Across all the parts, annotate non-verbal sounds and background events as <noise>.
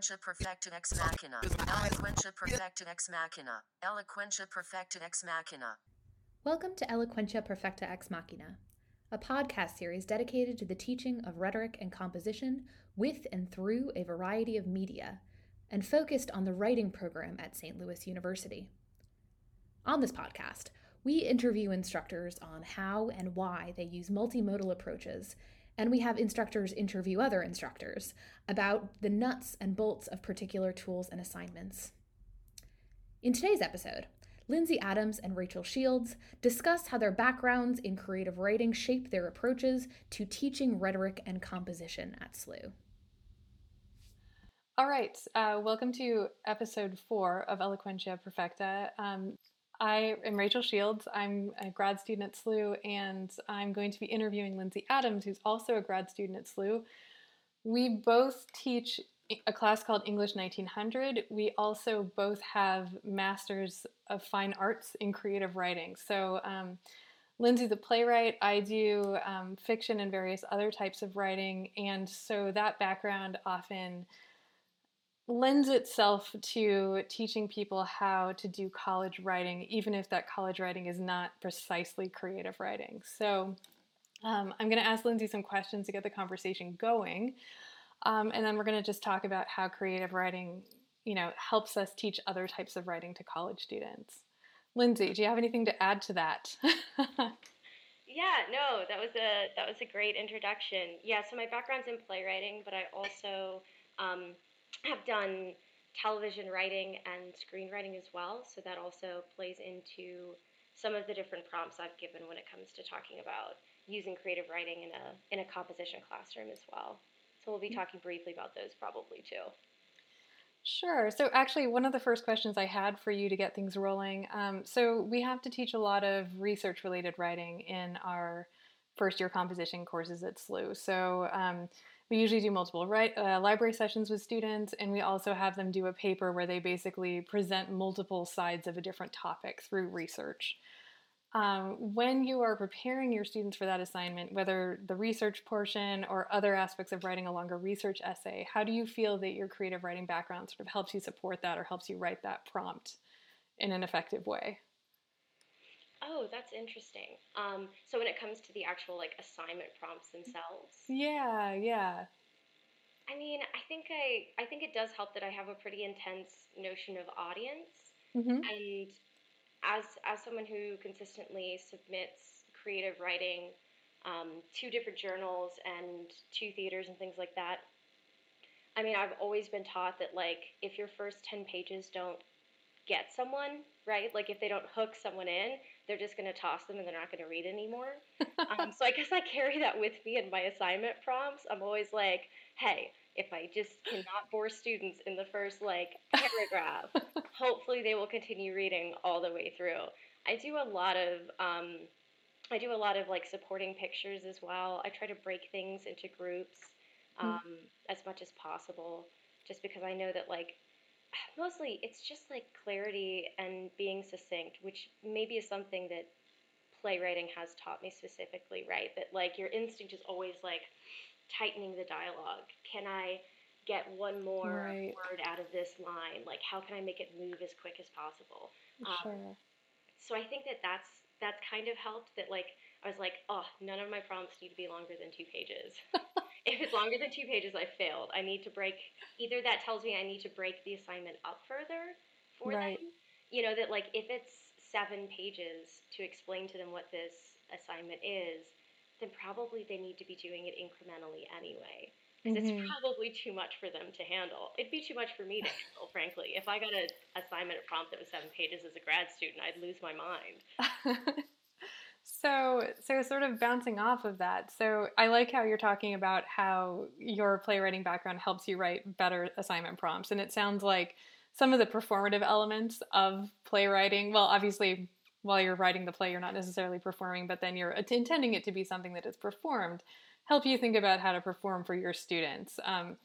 Eloquentia ex machina. Eloquentia ex machina. Eloquentia ex machina. Welcome to Eloquentia Perfecta Ex Machina, a podcast series dedicated to the teaching of rhetoric and composition with and through a variety of media, and focused on the writing program at St. Louis University. On this podcast, we interview instructors on how and why they use multimodal approaches and we have instructors interview other instructors about the nuts and bolts of particular tools and assignments. In today's episode, Lindsay Adams and Rachel Shields discuss how their backgrounds in creative writing shape their approaches to teaching rhetoric and composition at SLU. All right, uh, welcome to episode four of Eloquentia Perfecta. Um, I am Rachel Shields. I'm a grad student at SLU, and I'm going to be interviewing Lindsay Adams, who's also a grad student at SLU. We both teach a class called English 1900. We also both have Masters of Fine Arts in Creative Writing. So, um, Lindsay's a playwright. I do um, fiction and various other types of writing, and so that background often lends itself to teaching people how to do college writing, even if that college writing is not precisely creative writing. So um, I'm going to ask Lindsay some questions to get the conversation going. Um, and then we're going to just talk about how creative writing, you know, helps us teach other types of writing to college students. Lindsay, do you have anything to add to that? <laughs> yeah, no, that was a that was a great introduction. Yeah, so my background's in playwriting, but I also um, have done television writing and screenwriting as well, so that also plays into some of the different prompts I've given when it comes to talking about using creative writing in a in a composition classroom as well. So we'll be talking briefly about those probably too. Sure. So, actually, one of the first questions I had for you to get things rolling. Um, so, we have to teach a lot of research related writing in our first year composition courses at SLU. So, um, we usually do multiple uh, library sessions with students, and we also have them do a paper where they basically present multiple sides of a different topic through research. Um, when you are preparing your students for that assignment, whether the research portion or other aspects of writing a longer research essay, how do you feel that your creative writing background sort of helps you support that or helps you write that prompt in an effective way? Oh, that's interesting. Um, so when it comes to the actual like assignment prompts themselves, yeah, yeah. I mean, I think I I think it does help that I have a pretty intense notion of audience, mm-hmm. and as as someone who consistently submits creative writing um, to different journals and to theaters and things like that. I mean, I've always been taught that like if your first ten pages don't get someone right, like if they don't hook someone in, they're just going to toss them and they're not going to read anymore. <laughs> um, so I guess I carry that with me in my assignment prompts. I'm always like, hey, if I just cannot bore students in the first like <laughs> paragraph, hopefully they will continue reading all the way through. I do a lot of um, I do a lot of like supporting pictures as well. I try to break things into groups hmm. um, mm. as much as possible, just because I know that like mostly it's just like clarity and being succinct, which maybe is something that playwriting has taught me specifically, right? That like your instinct is always like tightening the dialogue. Can I get one more right. word out of this line? Like how can I make it move as quick as possible? Um, sure. So I think that that's that's kind of helped that like I was like, oh, none of my prompts need to be longer than two pages. <laughs> if it's longer than two pages, I failed. I need to break. Either that tells me I need to break the assignment up further for right. them. You know that like if it's seven pages to explain to them what this assignment is, then probably they need to be doing it incrementally anyway. Because mm-hmm. it's probably too much for them to handle. It'd be too much for me to handle, frankly. If I got an assignment prompt that was seven pages as a grad student, I'd lose my mind. <laughs> So, so sort of bouncing off of that. So, I like how you're talking about how your playwriting background helps you write better assignment prompts, and it sounds like some of the performative elements of playwriting. Well, obviously, while you're writing the play, you're not necessarily performing, but then you're intending it to be something that is performed. Help you think about how to perform for your students. Um,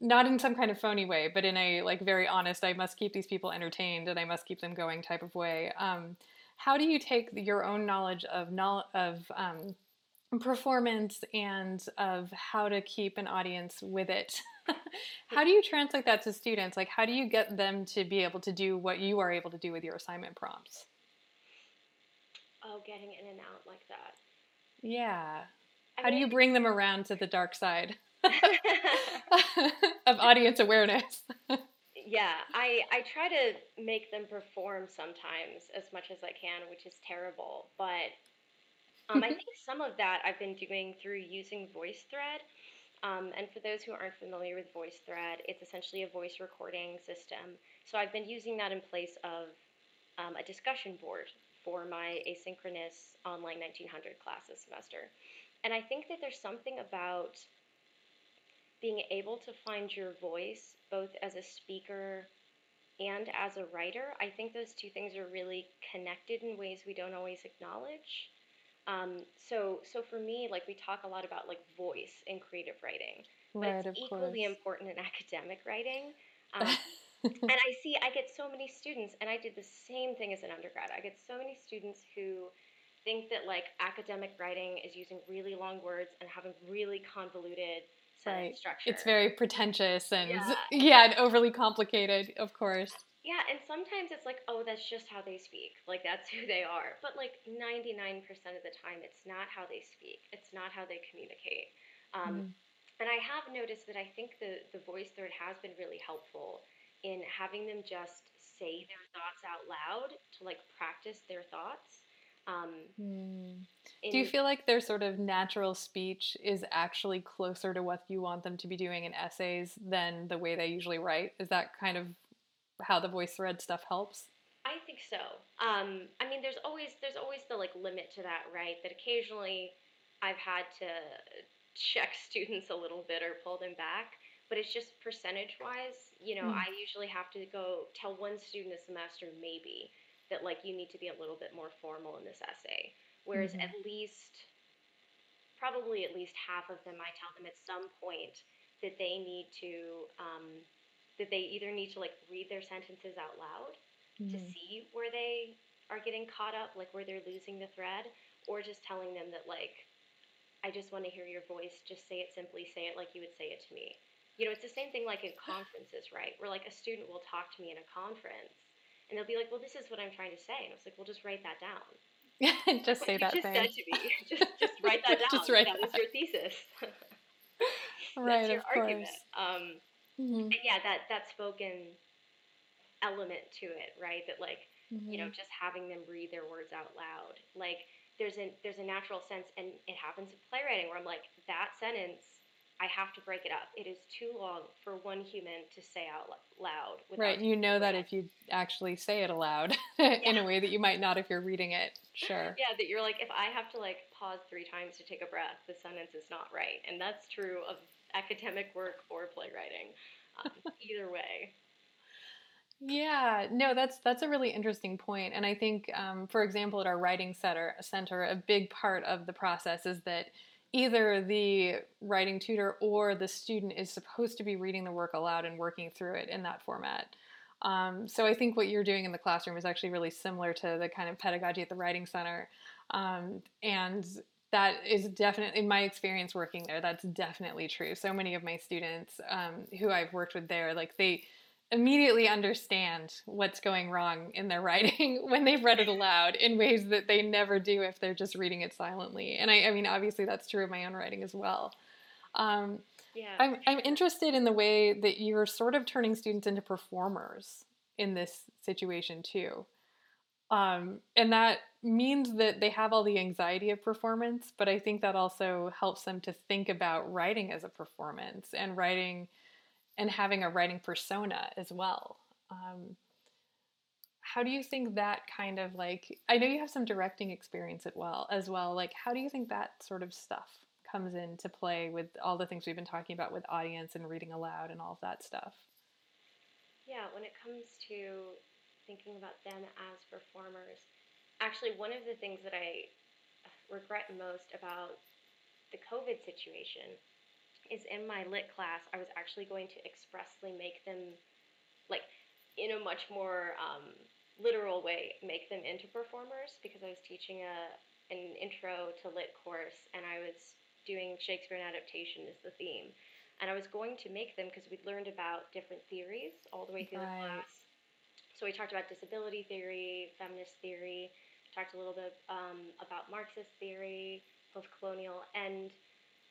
not in some kind of phony way, but in a like very honest, I must keep these people entertained and I must keep them going type of way. Um, how do you take your own knowledge of of um, performance and of how to keep an audience with it. <laughs> how do you translate that to students? Like, how do you get them to be able to do what you are able to do with your assignment prompts? Oh, getting in and out like that. Yeah. I how mean, do you bring them around to the dark side <laughs> <laughs> of audience awareness? Yeah, I, I try to make them perform sometimes as much as I can, which is terrible. But um, I <laughs> think some of that I've been doing through using VoiceThread. Um, and for those who aren't familiar with VoiceThread, it's essentially a voice recording system. So I've been using that in place of um, a discussion board for my asynchronous online 1900 class this semester. And I think that there's something about being able to find your voice both as a speaker and as a writer. I think those two things are really connected in ways we don't always acknowledge. Um, so, so for me, like we talk a lot about like voice in creative writing, right, but it's equally course. important in academic writing. <laughs> Um, and I see, I get so many students, and I did the same thing as an undergrad. I get so many students who think that like academic writing is using really long words and having really convoluted right. structure. It's very pretentious and yeah. <laughs> yeah, and overly complicated, of course. Yeah, and sometimes it's like, oh, that's just how they speak. Like that's <laughs> who they are. But like 99% of the time, it's not how they speak. It's not how they communicate. Um, mm. And I have noticed that I think the the VoiceThread has been really helpful in having them just say their thoughts out loud to like practice their thoughts. Um, mm. Do you feel like their sort of natural speech is actually closer to what you want them to be doing in essays than the way they usually write? Is that kind of how the VoiceThread stuff helps? I think so. Um, I mean, there's always there's always the like limit to that, right? That occasionally I've had to check <laughs> students a little bit or pull them back, but it's just percentage wise. You know, mm. I usually have to go tell one student a semester maybe that like you need to be a little bit more formal in this essay, whereas mm-hmm. at least probably at least half of them I tell them at some point that they need to um, that they either need to like read their sentences out loud mm-hmm. to see where they are getting caught up, like where they're losing the thread, or just telling them that like I just want to hear your voice. Just say it simply. Say it like you would say it to me. You know, it's the same thing like in <sighs> conferences, right? Where like a student will talk to me in a conference and they'll be like, "Well, this is what I'm trying to say," and I was like, "Well, just write that down." <laughs> just say that just thing. said to me. <laughs> just just write that <laughs> down. just write that, that. is your thesis. right, your of argument. course. Um, mm-hmm. yeah, that that spoken element to it, right? That like mm-hmm. you know, mm-hmm. just having them read their words out loud, like there's a there's a natural sense, and it happens in playwriting where I'm like that sentence. I have to break it up. It is too long for one human to say out loud. Right. You know that if you actually say it aloud <laughs> yeah. in a way that you might not if you're reading it. Sure. <laughs> Yeah. That you're like, if I have to like pause three times to take a breath, the sentence is not right. And that's true of academic work or playwriting. Um, <laughs> either way. Yeah, no, that's that's a really interesting point, and I think, um, for example, at our writing center, center, a big part of the process is that either the writing tutor or the student is supposed to be reading the work aloud and working through it in that format. Um, so I think what you're doing in the classroom is actually really similar to the kind of pedagogy at the writing center, um, and that is definitely in my experience working there that's definitely true so many of my students um, who i've worked with there like they immediately understand what's going wrong in their writing <laughs> when they've read it aloud in ways that they never do if they're just reading it silently. And i, I mean obviously that's true of my own writing as well. Um, yeah. I'm, I'm interested in the way that you're sort of turning students into performers in this situation too. Um, and that means that they have all the anxiety of performance, but I think that also helps them to think about writing as a performance and writing and having a writing persona as well. Um, how do you think that kind of like I know you have some directing experience as well as well. Like how do you think that sort of stuff comes into play with all the things we've been talking about with audience and reading aloud and all of that stuff? Yeah, when it comes to thinking about them as performers. Actually, one of the things that I regret most about the COVID situation is in my lit class, I was actually going to expressly make them, like, in a much more um, literal way, make them into performers because I was teaching a an intro to lit course, and I was doing Shakespeare and adaptation as the theme. And I was going to make them because we'd learned about different theories all the way through right. the class. So we talked about disability theory, feminist theory, talked a little bit um, about Marxist theory, post-colonial, and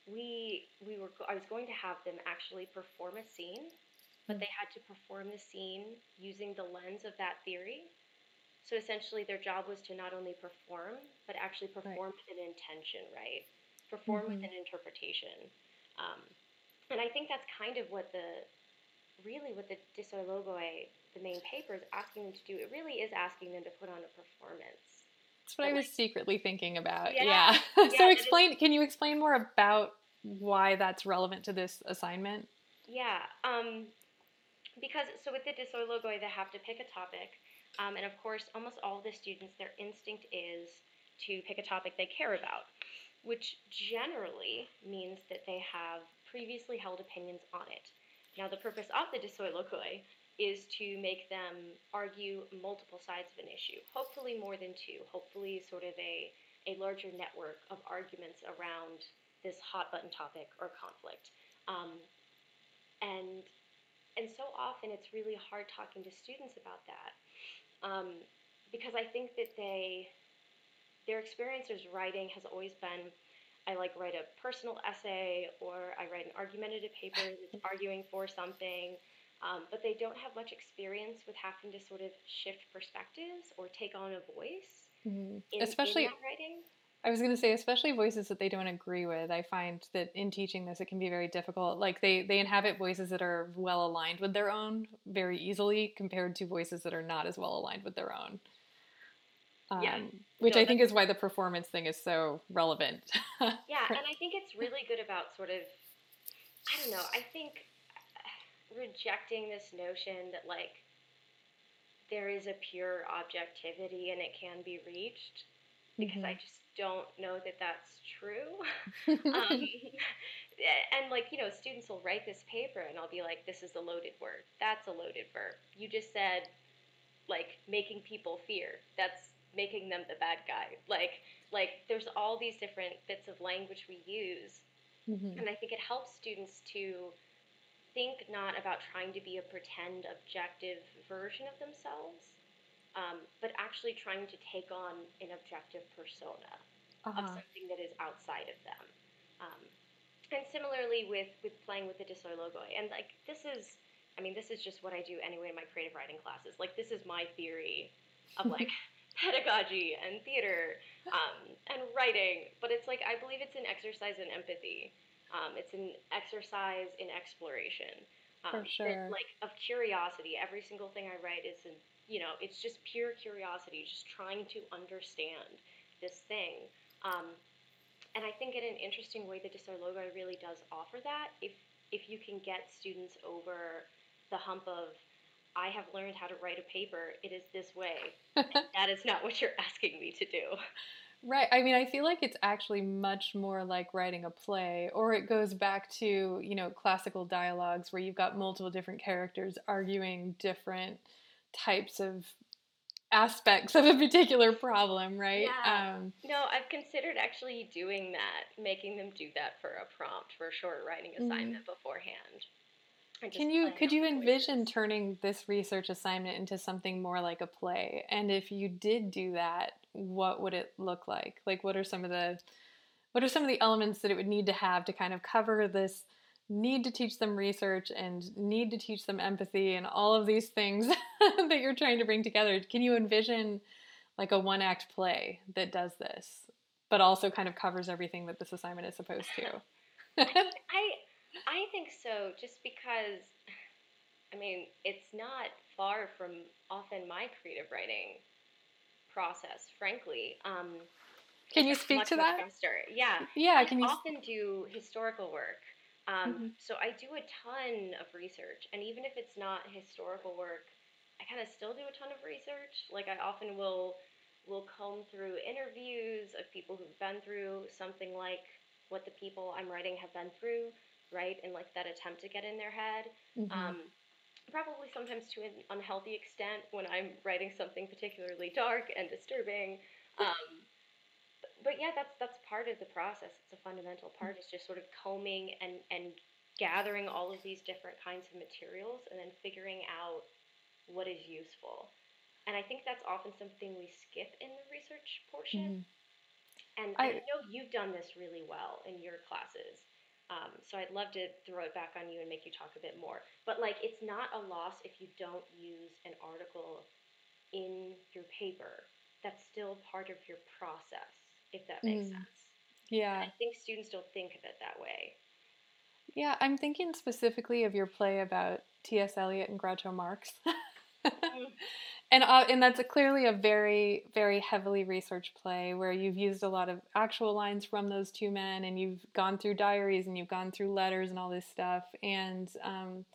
we we were I was going to have them actually perform a scene, but they had to perform the scene using the lens of that theory. So essentially, their job was to not only perform, but actually perform right. with an intention, right? Perform mm-hmm. with an interpretation. Um, and I think that's kind of what the, really what the Dissoi Logoi, the main paper, is asking them to do. It really is asking them to put on a performance. That's what I was like, secretly thinking about. Yeah. yeah. <laughs> so yeah, explain. Can you explain more about why that's relevant to this assignment? Yeah. Um, because so with the Dissoi Logoi, they have to pick a topic um, and of course, almost all of the students, their instinct is to pick a topic they care about, which generally means that they have previously held opinions on it. Now, the purpose of the Dissoi Logoi is to make them argue multiple sides of an issue, hopefully more than two, hopefully sort of a, a larger network of arguments around this hot button topic or conflict. Um, and and so often it's really hard talking to students about that um, because I think that they their experience as writing has always been I like write a personal essay or I write an argumentative paper that's <laughs> arguing for something. Um, but they don't have much experience with having to sort of shift perspectives or take on a voice, mm-hmm. in, especially in writing. I was going to say, especially voices that they don't agree with. I find that in teaching this, it can be very difficult. Like they they inhabit voices that are well aligned with their own very easily, compared to voices that are not as well aligned with their own. Um, yeah. Which no, I think is why the performance thing is so relevant. <laughs> yeah, and I think it's really good about sort of, I don't know. I think rejecting this notion that like there is a pure objectivity and it can be reached because mm-hmm. I just don't know that that's true. <laughs> um, and like, you know, students will write this paper and I'll be like, this is a loaded word. That's a loaded verb. You just said, like, making people fear. That's making them the bad guy. Like, like there's all these different bits of language we use. Mm-hmm. And I think it helps students to think not about trying to be a pretend objective version of themselves, um, but actually trying to take on an objective persona uh-huh. of something that is outside of them. Um, and similarly with, with playing with the Dissoi Logoi. And like this is, I mean, this is just what I do anyway in my creative writing classes. Like this is my theory of <laughs> like pedagogy and theater um, and writing. But it's like I believe it's an exercise in empathy. Um, it's an exercise in exploration. Um, For sure. Like of curiosity. Every single thing I write is an you know, it's just pure curiosity, just trying to understand this thing. Um, and I think in an interesting way, the Dissoi Logoi really does offer that. If if you can get students over the hump of I have learned how to write a paper, it is this way. <laughs> that is not what you're asking me to do. Right. I mean, I feel like it's actually much more like writing a play, or it goes back to, you know, classical dialogues where you've got multiple different characters arguing different types of aspects of a particular problem, right? Yeah. Um, no, I've considered actually doing that, making them do that for a prompt for a short writing mm-hmm. assignment mm-hmm. beforehand. Can you could you envision turning this research assignment into something more like a play? And if you did do that, what would it look like? Like what are some of the what are some of the elements that it would need to have to kind of cover this need to teach them research and need to teach them empathy and all of these things <laughs> that you're trying to bring together. Can you envision like a one act play that does this, but also kind of covers everything that this assignment is supposed to? I I think so, just because I mean it's not far from often my creative writing process, frankly. Um, can you speak to that? Faster. Yeah. Yeah. I can you often do historical work um, mm-hmm. So I do a ton of research, and even if it's not historical work, I kind of still do a ton of research. Like I often will will comb through interviews of people who've been through something like what the people I'm writing have been through, right? And like that attempt to get in their head. Mm-hmm. Um, probably sometimes to an unhealthy extent when I'm writing something particularly dark and disturbing. Um, but yeah, that's that's part of the process. It's a fundamental part. It's just sort of combing and and gathering all of these different kinds of materials and then figuring out what is useful. And I think that's often something we skip in the research portion. Mm-hmm. And I, I, know you've done this really well in your classes. Um, so I'd love to throw it back on you and make you talk a bit more. But like, it's not a loss if you don't use an article in your paper. That's still part of your process, if that makes mm. sense. Yeah. And I think students don't think of it that way. Yeah, I'm thinking specifically of your play about T.S. Eliot and Groucho Marx. <laughs> And uh, and that's a, clearly a very very heavily researched play where you've used a lot of actual lines from those two men and you've gone through diaries and you've gone through letters and all this stuff and um,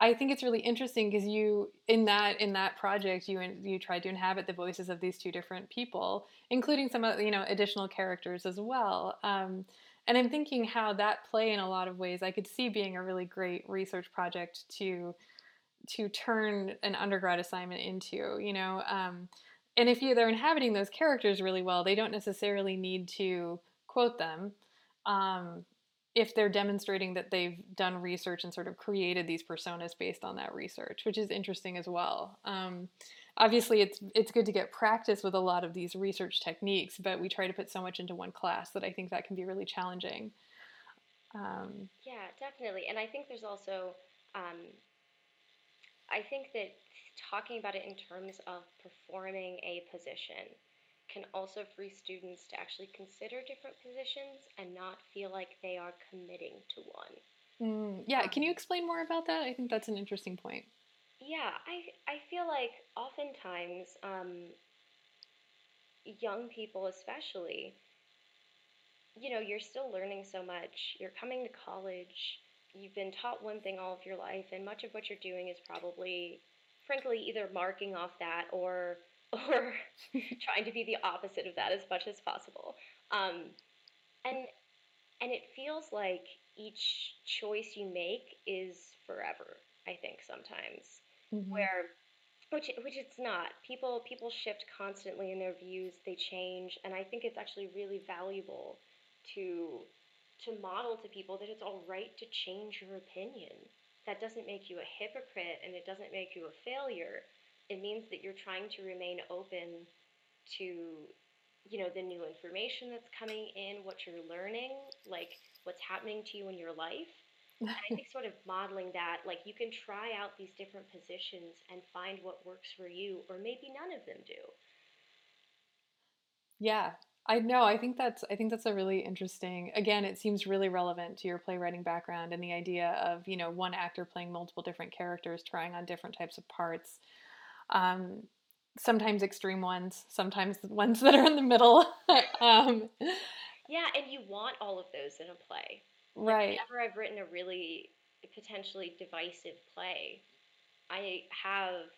I think it's really interesting because you in that in that project you you tried to inhabit the voices of these two different people, including some of you know additional characters as well. Um, and I'm thinking how that play in a lot of ways I could see being a really great research project to to turn an undergrad assignment into. You know, um, and if you, they're inhabiting those characters really well, they don't necessarily need to quote them. Um, if they're demonstrating that they've done research and sort of created these personas based on that research, which is interesting as well. Um, obviously, it's it's good to get practice with a lot of these research techniques, but we try to put so much into one class that I think that can be really challenging. Um, yeah, definitely, and I think there's also, um, I think that talking about it in terms of performing a position can also free students to actually consider different positions and not feel like they are committing to one. Mm, yeah, um, can you explain more about that? I think that's an interesting point. Yeah, I I feel like oftentimes um, young people, especially, you know, you're still learning so much. You're coming to college. You've been taught one thing all of your life, and much of what you're doing is probably, frankly, either marking off that or <laughs> or trying to be the opposite of that as much as possible. Um, and and it feels like each choice you make is forever. I think sometimes mm-hmm. where which which it's not. People people shift constantly in their views. They change, and I think it's actually really valuable to to model to people that it's all right to change your opinion. That doesn't make you a hypocrite, and it doesn't make you a failure. It means that you're trying to remain open to you know the new information that's coming in what you're learning like what's happening to you in your life. <laughs> And i think sort of modeling that like you can try out these different positions and find what works for you or maybe none of them do. Yeah i know i think that's i think that's a really interesting again it seems really relevant to your playwriting background and the idea of you know one actor playing multiple different characters trying on different types of parts um, sometimes extreme ones, sometimes ones <laughs> that are in the middle. <laughs> um, yeah, and you want all of those in a play. Right. whenever I've written a really potentially divisive play, I have,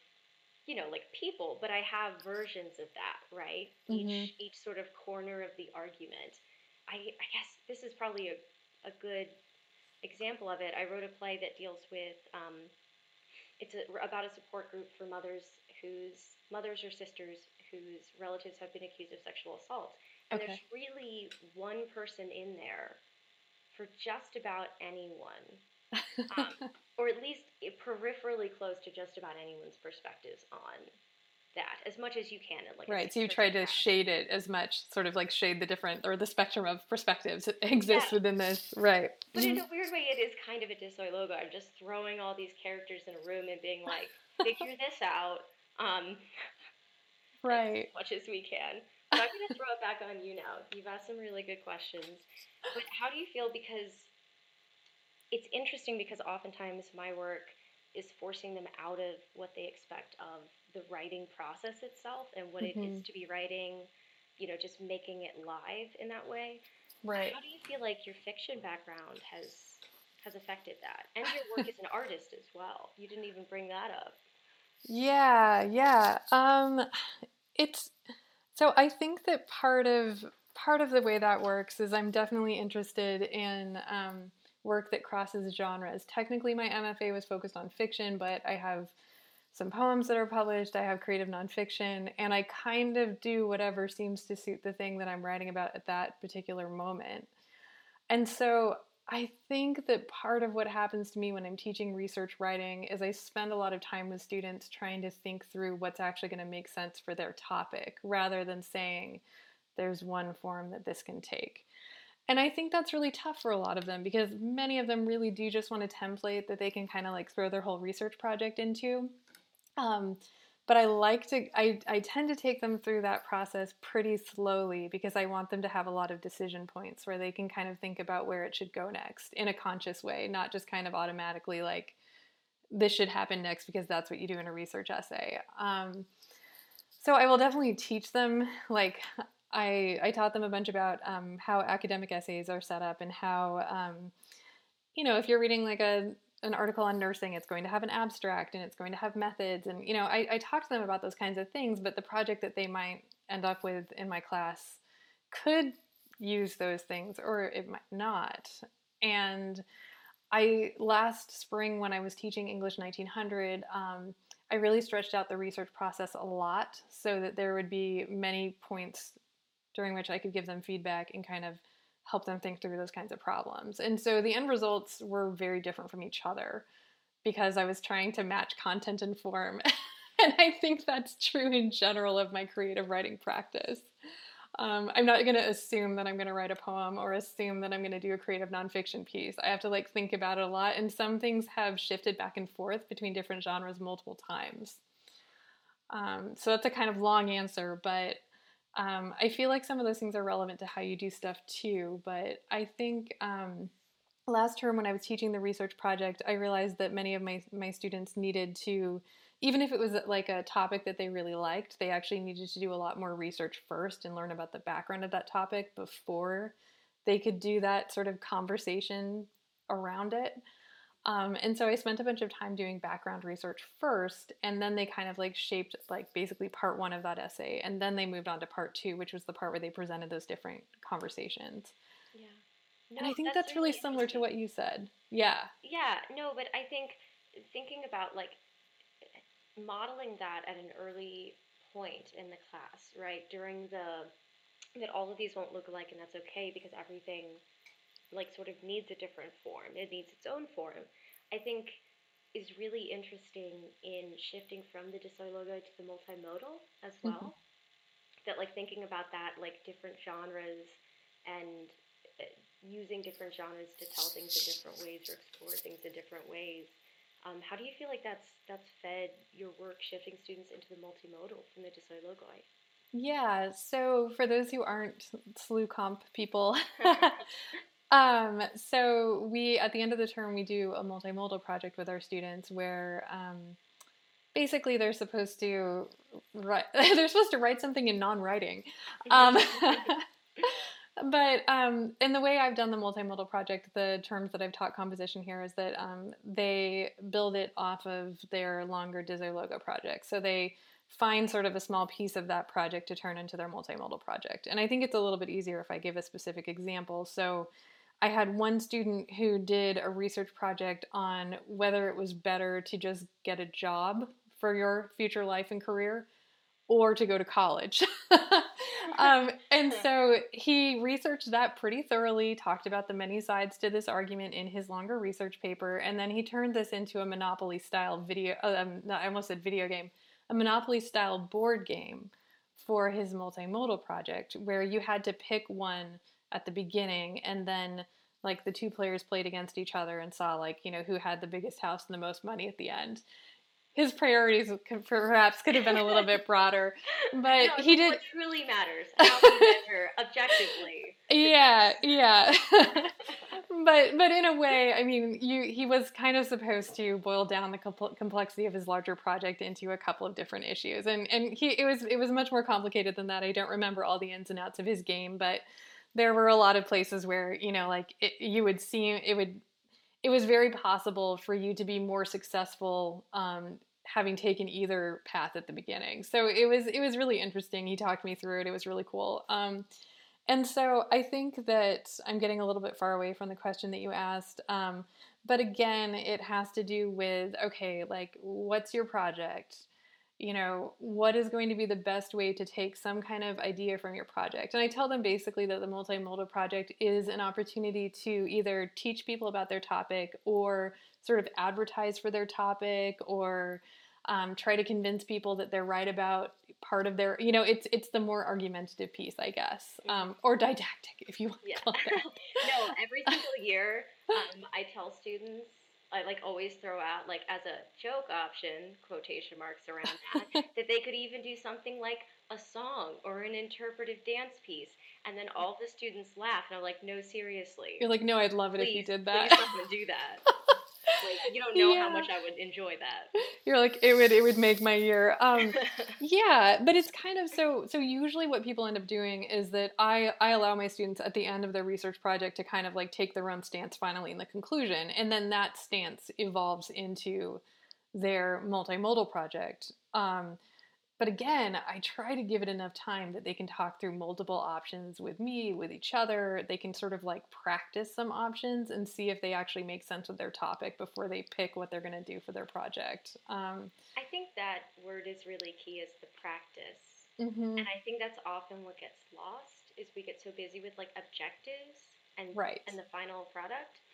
you know, like people, but I have versions of that, right? Mm-hmm. Each each sort of corner of the argument. I I guess this is probably a, a good example of it. I wrote a play that deals with um, it's a, about a support group for mothers whose mothers or sisters whose relatives have been accused of sexual assault. And okay. there's really one person in there for just about anyone, <laughs> um, or at least peripherally close to just about anyone's perspectives on that as much as you can. like right. So you try to shade it as much, sort of like shade the different or the spectrum of perspectives that exists yeah. within this. Right. But mm-hmm. in a weird way, it is kind of a Dissoi Logoi. I'm just throwing all these characters in a room and being like, <laughs> figure this out. Um, <laughs> right. As much as we can. But I'm going <laughs> to throw it back on you now. You've asked some really good questions. But how do you feel? Because it's interesting because oftentimes my work is forcing them out of what they expect of the writing process itself and what mm-hmm. it is mm-hmm. to be writing, you know, just making it live in that way. Right. How do you feel like your fiction background has has affected that? And your work as an <laughs> artist as well. You didn't even bring that up. Yeah, yeah. Um it's so I think that part of part of the way that works is I'm definitely interested in um, work that crosses genres. Technically, my MFA was focused on fiction, but I have some poems that are published, I have creative nonfiction, and I kind of do whatever seems to suit the thing that I'm writing about at that particular moment. And so I think that part of what happens to me when I'm teaching research writing is I spend a lot of time with students trying to think through what's actually going to make sense for their topic rather than saying there's one form that this can take. And I think that's really tough for a lot of them because many of them really do just want a template that they can kind of like throw their whole research project into. Um, but I like to, I, I tend to take them through that process pretty slowly because I want them to have a lot of decision points where they can kind of think about where it should go next in a conscious way, not just kind of automatically like, this should happen next because that's what you do in a research essay. Um, so I will definitely teach them like I, I taught them a bunch about um, how academic essays are set up and how, um, you know, if you're reading like a an article on nursing, it's going to have an abstract and it's going to have methods. And, you know, I, I talk to them about those kinds of things, but the project that they might end up with in my class could use those things or it might not. And I, last spring when I was teaching English 1900, um, I really stretched out the research process a lot so that there would be many points during which I could give them feedback and kind of help them think through those kinds of problems. And so the end results were very different from each other because I was trying to match content and form. <laughs> and I think that's true in general of my creative writing practice. Um, I'm not going to assume that I'm going to write a poem or assume that I'm going to do a creative nonfiction piece. I have to like think about it a lot, and some things have shifted back and forth between different genres multiple times. Um, so that's a kind of long answer, but um, I feel like some of those things are relevant to how you do stuff too, but I think um, last term when I was teaching the research project, I realized that many of my, my students needed to, even if it was like a topic that they really liked, they actually needed to do a lot more research first and learn about the background of that topic before they could do that sort of conversation around it. Um, and so I spent a bunch of time doing background research first, and then they kind of like shaped like basically part one of that essay, and then they moved on to part two, which was the part where they presented those different conversations. Yeah. No, and I think that's, that's really similar to what you said. Yeah. Yeah, no, but I think thinking about like modeling that at an early point in the class, right? During the that all of these won't look alike and that's okay because everything like sort of needs a different form. It needs its own form. I think is really interesting in shifting from the logo to the multimodal as mm-hmm. well. Mm-hmm. That like thinking about that like different genres and uh, using different genres to tell things in different ways or explore things in different ways. Um, how do you feel like that's that's fed your work shifting students into the multimodal from the Dissoi Logoi? Yeah, so for those who aren't SLU comp people, <laughs> <laughs> Um, so we at the end of the term we do a multimodal project with our students where um, basically they're supposed to write <laughs> they're supposed to write something in non-writing. Um, <laughs> but um, in the way I've done the multimodal project, the terms that I've taught composition here is that um, they build it off of their longer Dissoi Logoi project. So they find sort of a small piece of that project to turn into their multimodal project. And I think it's a little bit easier if I give a specific example. So I had one student who did a research project on whether it was better to just get a job for your future life and career or to go to college. <laughs> um, and so he researched that pretty thoroughly, talked about the many sides to this argument in his longer research paper, and then he turned this into a Monopoly style video, um, I almost said video game, a Monopoly style board game for his multimodal project where you had to pick one at the beginning and then like the two players played against each other and saw like you know who had the biggest house and the most money at the end. His priorities perhaps could have been a little bit broader <laughs> but no, he did what truly matters how we measure objectively. <laughs> Yeah yeah. <laughs> But but in a way i mean you he was kind of supposed to boil down the complexity of his larger project into a couple of different issues and and he it was it was much more complicated than that. I don't remember all the ins and outs of his game but there were a lot of places where you know like it, you would see it would it was very possible for you to be more successful um, having taken either path at the beginning. So it was it was really interesting. He talked me through it. It was really cool. Um, and so i think that i'm getting a little bit far away from the question that you asked um, but again, it has to do with okay, like what's your project? You know, what is going to be the best way to take some kind of idea from your project? And I tell them basically that the multimodal project is an opportunity to either teach people about their topic or sort of advertise for their topic or um, try to convince people that they're right about part of their you know it's it's the more argumentative piece i guess um, or didactic if you want yeah. <laughs> no every single year <laughs> um, i tell students i like always throw out like as a joke option quotation marks around <laughs> that that they could even do something like a song or an interpretive dance piece and then all the students laugh and i'm like no seriously. You're like no i'd love it please, if you did that. please don't do that <laughs> like you don't know yeah. how much I would enjoy that. You're like it would it would make my year. Um, <laughs> yeah, but it's kind of so so usually what people end up doing is that I I allow my students at the end of their research project to kind of like take their own stance finally in the conclusion, and then that stance evolves into their multimodal project. Um, but again, I try to give it enough time that they can talk through multiple options with me, with each other. They can sort of like practice some options and see if they actually make sense of their topic before they pick what they're going to do for their project. Um, I think that word is really key is the practice. Mm-hmm. And I think that's often what gets lost is we get so busy with like objectives and right. and the final product.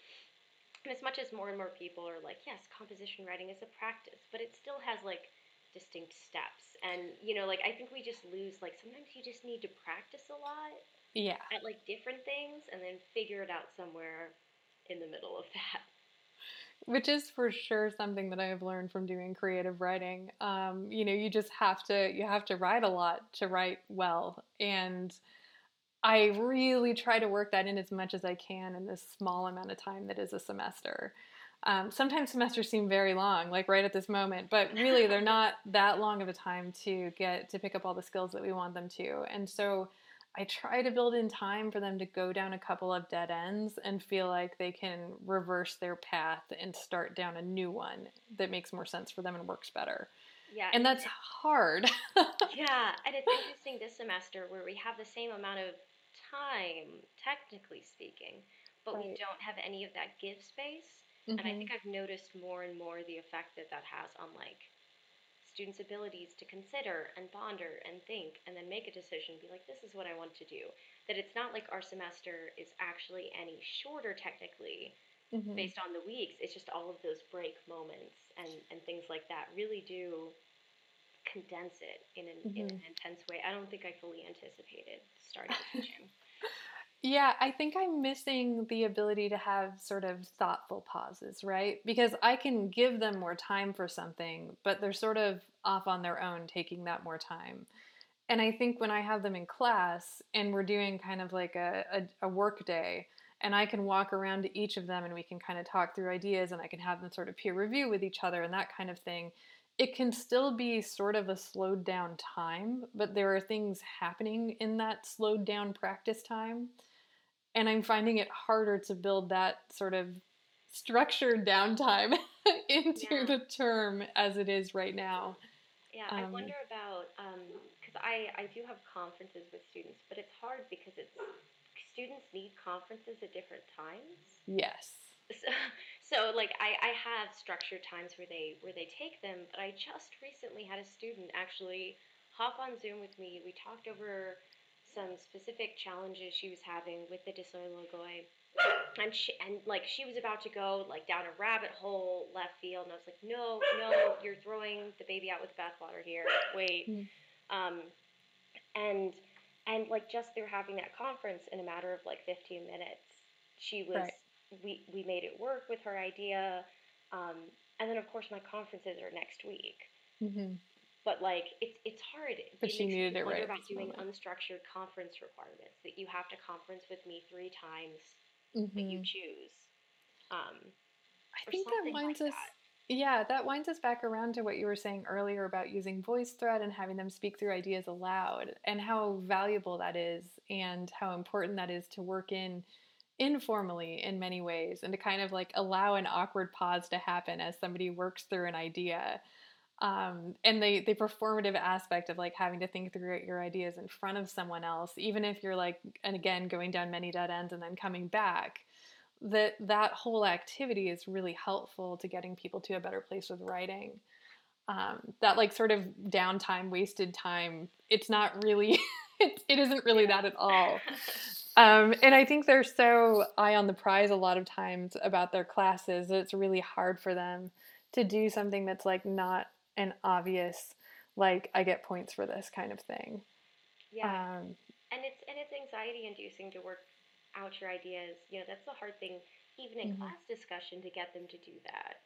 And as much as more and more people are like, yes, composition writing is a practice, but it still has like distinct steps. And, you know, like I think we just lose like sometimes you just need to practice a lot. Yeah. At like different things and then figure it out somewhere in the middle of that. Which is for sure something that I have learned from doing creative writing. Um, you know, you just have to you have to write a lot to write well. And I really try to work that in as much as I can in this small amount of time that is a semester. Um, sometimes semesters seem very long, like right at this moment, but really they're <laughs> not that long of a time to get to pick up all the skills that we want them to. And so I try to build in time for them to go down a couple of dead ends and feel like they can reverse their path and start down a new one that makes more sense for them and works better. Yeah. And that's hard. <laughs> yeah. And it's interesting this semester where we have the same amount of time, technically speaking, but right. we don't have any of that give space. Mm-hmm. And I think mm-hmm. I've noticed more and more the effect that that has on like students' abilities to consider and ponder and think and then make a decision, be like, this is what I want to do. That it's not like our semester is actually any shorter technically mm-hmm. based on the weeks. It's just all of those break moments and, and things like that really do condense it in an, mm-hmm. in an intense way. I don't think I fully anticipated starting teaching. <laughs> Yeah, I think I'm missing the ability to have sort of thoughtful pauses, right? Because I can give them more time for something, but they're sort of off on their own taking that more time. And I think when I have them in class and we're doing kind of like a, a, a work day, and I can walk around to each of them and we can kind of talk through ideas and I can have them sort of peer review with each other and that kind of thing. It can still be sort of a slowed down time, but there are things happening in that slowed down practice time and I'm finding it harder to build that sort of structured downtime <laughs> into yeah. the term as it is right now. Yeah, um, I wonder about because um, I I do have conferences with students, but it's hard because it's students need conferences at different times. Yes. So, <laughs> so like I, I have structured times where they where they take them, but I just recently had a student actually hop on Zoom with me. We talked over some specific challenges she was having with the Dissoi Logoi and she and like she was about to go like down a rabbit hole left field and I was like no no you're throwing the baby out with the bathwater here. Wait. Mm. um, and and like just through having that conference in a matter of like 15 minutes she was right. we we made it work with her idea. Um, and then of course my conferences are next week. Mm-hmm but like it's it's hard. But it she needed it right. About doing unstructured conference requirements that you have to conference with me three times mm-hmm. that you mm-hmm. choose. Um, I think that winds like us. That. Yeah, that winds us back around to what you were saying earlier about using VoiceThread and having them speak through ideas aloud, and how valuable that is, and how important that is to work in informally in many ways, and to kind of like allow an awkward pause to happen as somebody works through an idea um, and the the performative aspect of like having to think through your ideas in front of someone else even if you're like and again going down many dead ends and then coming back that that whole activity is really helpful to getting people to a better place with writing. Um, that like sort of downtime, wasted time, it's not really, <laughs> it, it isn't really that at all. <laughs> Um, and I think they're so eye on the prize a lot of times about their classes that it's really hard for them to do something that's like not an obvious, like I get points for this kind of thing. Yeah. Um, and it's and it's anxiety inducing to work out your ideas. You know, that's the hard thing, even in mm-hmm. class discussion, to get them to do that.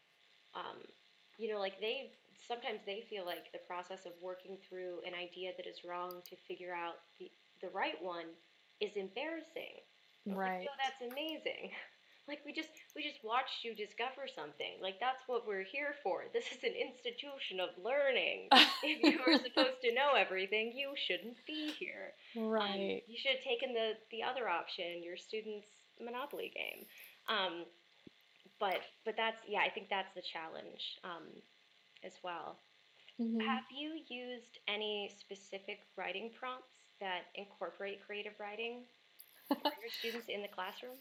Um, you know, like they sometimes they feel like the process of working through an idea that is wrong to figure out the the right one is embarrassing. Right. Like, oh, that's amazing. <laughs> Like we just we just watched you discover something. Like that's what we're here for. This is an institution of learning. <laughs> if you were supposed to know everything, you shouldn't be here. Um, right. Um, you should have taken the the other option, your student's monopoly game. Um, but but that's yeah, I think that's the challenge um, as well. Mm-hmm. Have you used any specific writing prompts that incorporate creative writing for your <laughs> students in the classroom?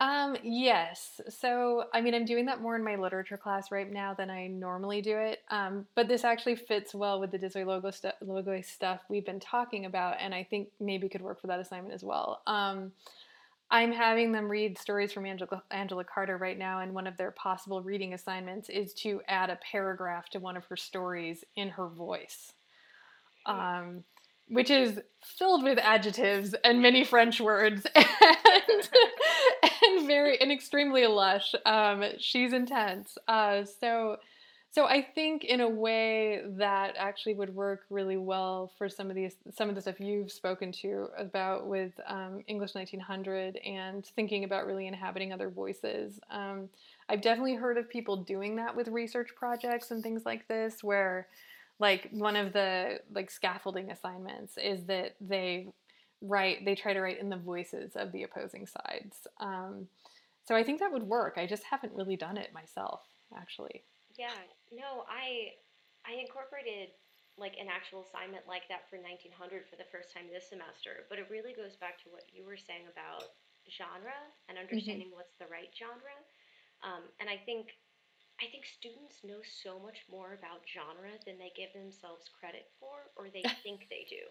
Um, yes. So, I mean, I'm doing that more in my literature class right now than I normally do it. Um, but this actually fits well with the Dissoi logo Logos stuff we've been talking about, and I think maybe could work for that assignment as well. Um, I'm having them read stories from Angela, Angela Carter right now, and one of their possible reading assignments is to add a paragraph to one of her stories in her voice. Um, which is filled with adjectives and many French words <laughs> and, and very and extremely lush. Um, she's intense. Uh, so so I think in a way that actually would work really well for some of these some of the stuff you've spoken to about with um, English 1900 and thinking about really inhabiting other voices. Um, I've definitely heard of people doing that with research projects and things like this where like one of the like scaffolding assignments is that they write they try to write in the voices of the opposing sides um, so i think that would work i just haven't really done it myself actually yeah no i i incorporated like an actual assignment like that for 1900 for the first time this semester but it really goes back to what you were saying about genre and mm-hmm. understanding mm-hmm. what's the right genre um, and i think I think students know so much more about genre than they give themselves credit for or they <laughs> think they do.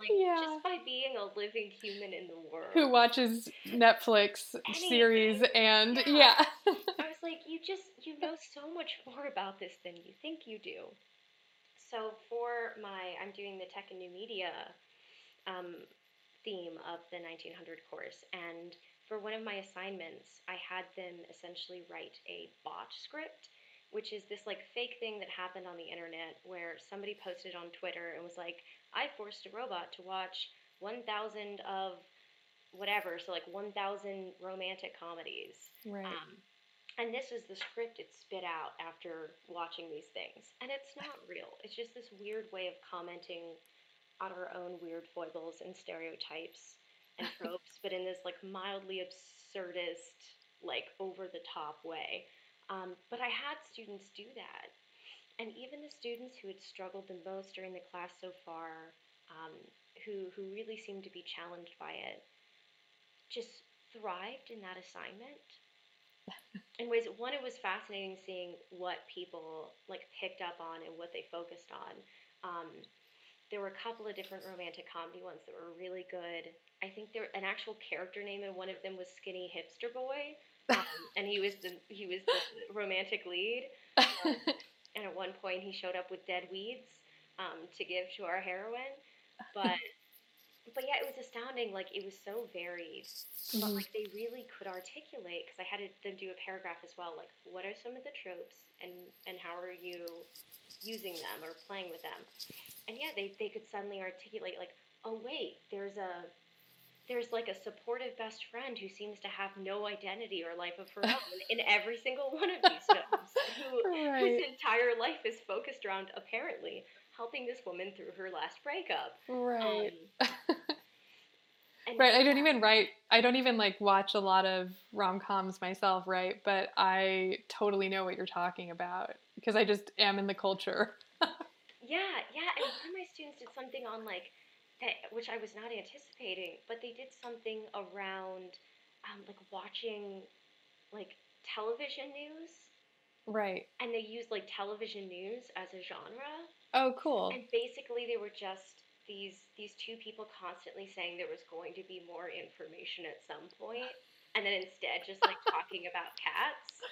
Like yeah. just by being a living human in the world. Who watches Netflix Anything. series and yeah. yeah. I was like, you just you know so much more about this than you think you do. So for my I'm doing the tech and new media um, theme of the 1900 course and for one of my assignments, I had them essentially write a bot script, which is this like fake thing that happened on the internet where somebody posted on Twitter and was like, I forced a robot to watch 1,000 of whatever, so like 1,000 romantic comedies. Right. Um, and this is the script it spit out after watching these things. And it's not <laughs> real. It's just this weird way of commenting on our own weird foibles and stereotypes and tropes, but in this like mildly absurdist, like over the top way. Um, but I had students do that. And even the students who had struggled the most during the class so far, um, who, who really seemed to be challenged by it, just thrived in that assignment. <laughs> in ways, one, it was fascinating seeing what people like picked up on and what they focused on. Um, there were a couple of different romantic comedy ones that were really good. I think there an actual character name in one of them was Skinny Hipster Boy, um, <laughs> and he was the he was the romantic lead. Um, <laughs> and at one point, he showed up with dead weeds um, to give to our heroine, but. <laughs> but yeah, it was astounding. Like it was so varied, but mm-hmm. like they really could articulate. Because I had them do a paragraph as well. Like, what are some of the tropes, and and how are you using them or playing with them? And yeah, they, they could suddenly articulate like, oh wait, there's a there's like a supportive best friend who seems to have no identity or life of her <laughs> own in every single one of these films, who, right. whose entire life is focused around apparently helping this woman through her last breakup. Right. Um, <laughs> right. I don't even write. I don't even like watch a lot of rom coms myself, right? But I totally know what you're talking about because I just am in the culture. <laughs> Yeah, yeah. And one of my <gasps> students did something on like that, which I was not anticipating, but they did something around um, like watching like television news. Right. And they used like television news as a genre. Oh, cool. And basically, they were just these these two people constantly saying there was going to be more information at some point, and then instead just like <laughs> talking about cats.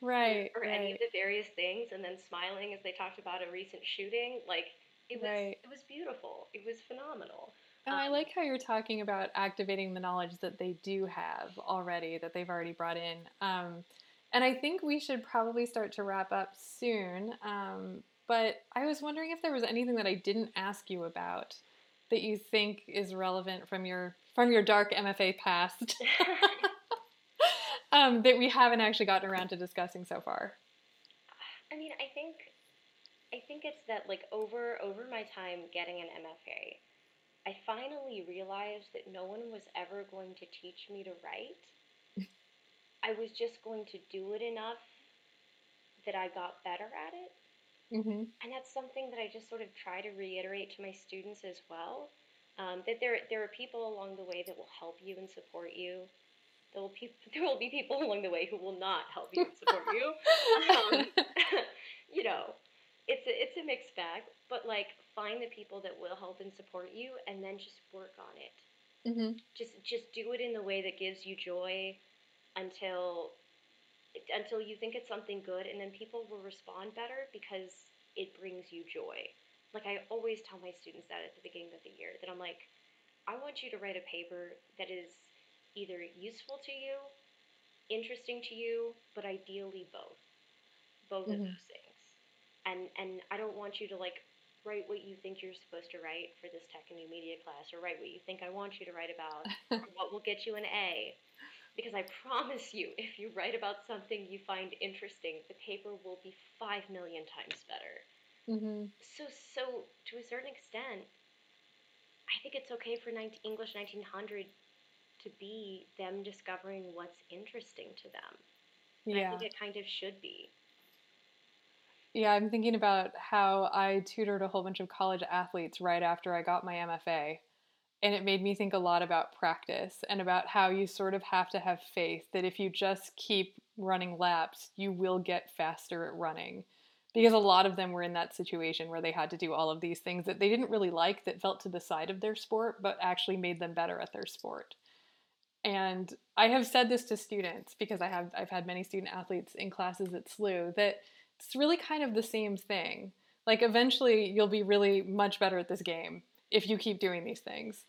Right. Or, right. any of the various things, and then smiling as they talked about a recent shooting. Like it was Right. it was beautiful. It was phenomenal. Oh, I Um, like how you're talking about activating the knowledge that they do have already, that they've already brought in. Um, and I think we should probably start to wrap up soon. Um, but I was wondering if there was anything that I didn't ask you about that you think is relevant from your from your dark MFA past <laughs> <laughs> um, that we haven't actually gotten around to discussing so far. I mean, I think I think it's that like over over my time getting an MFA, I finally realized that no one was ever going to teach me to write. <laughs> I was just going to do it enough that I got better at it. Mm-hmm. And that's something that I just sort of try to reiterate to my students as well. Um, that there there are people along the way that will help you and support you. There will pe- <laughs> there will be people along the way who will not help you and support you. Um, <laughs> you know, it's a, it's a mixed bag. But like, find the people that will help and support you, and then just work on it. Mm-hmm. Just just do it in the way that gives you joy until until you think it's something good, and then people will respond better because it brings you joy. Like I always tell my students that at the beginning of the year, that I'm like, I want you to write a paper that is either useful to you, interesting to you, but ideally both. Both of Mhm. those things. And and I don't want you to like write what you think you're supposed to write for this tech and new media class or write what you think I want you to write about <laughs> or what will get you an A. Because I promise you, if you write about something you find interesting, the paper will be five million times better. Mm-hmm. So, so to a certain extent, I think it's okay for 19, English 1900 to be them discovering what's interesting to them. And I think it kind of should be. Yeah, I'm thinking about how I tutored a whole bunch of college athletes right after I got my MFA. And it made me think a lot about practice and about how you sort of have to have faith that if you just keep running laps, you will get faster at running. Because a lot of them were in that situation where they had to do all of these things that they didn't really like, that felt to the side of their sport, but actually made them better at their sport. And I have said this to students because I have I've had many student athletes in classes at SLU that it's really kind of the same thing. Like eventually you'll be really much better at this game if you keep doing these things.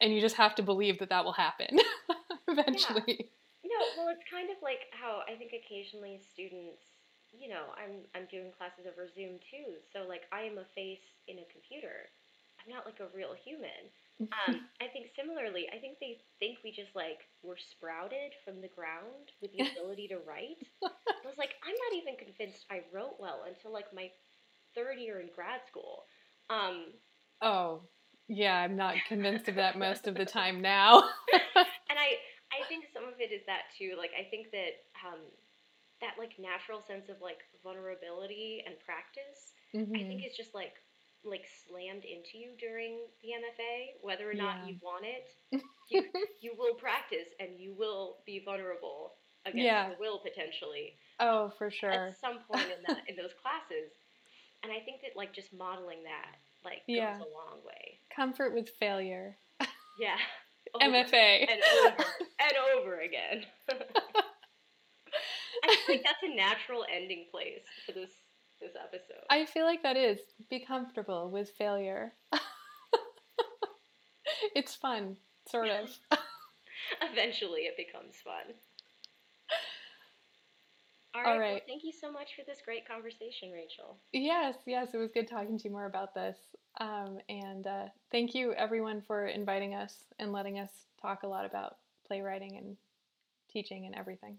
And you just have to believe that that will happen <laughs> eventually. No, well, it's kind of like how I think occasionally students, you know, I'm I'm doing classes over Zoom too. So like I am a face in a computer. I'm not like a real human. Um, <laughs> I think similarly, I think they think we just like were sprouted from the ground with the <laughs> ability to write. I was like, I'm not even convinced I wrote well until like my third year in grad school. Um, Oh, yeah, I'm not convinced of that most of the <laughs> time now. and I I think some of it is that too. Like I think that um, that like natural sense of like vulnerability and practice. I Mhm. think is just like like slammed into you during the MFA, whether or not Yeah. you want it. You <laughs> you will practice and you will be vulnerable against Yeah. your will potentially Oh, for sure. at some point in that <laughs> in those classes. And I think that like just modeling that like Yeah. goes a long way. Comfort with failure. <laughs> Yeah. Over MFA. and over and over again. I like that's a natural ending place for this this episode. I feel like that is be comfortable with failure. <laughs> it's fun, sort of. <laughs> Eventually, it becomes fun. All All right. Well, thank you so much for this great conversation, Rachel. Yes, yes, it was good talking to you more about this. Um, and uh, thank you, everyone, for inviting us and letting us talk a lot about playwriting and teaching and everything.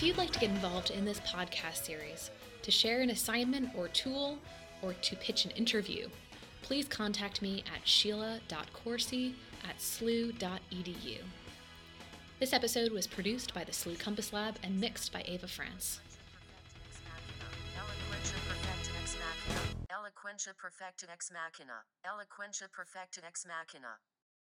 If you'd like to get involved in this podcast series, to share an assignment or tool, or to pitch an interview, please contact me at sheila.coursey at slu.edu. This episode was produced by the SLU Compass Lab and mixed by Ava France. Eloquentia ex machina. Eloquentia ex machina.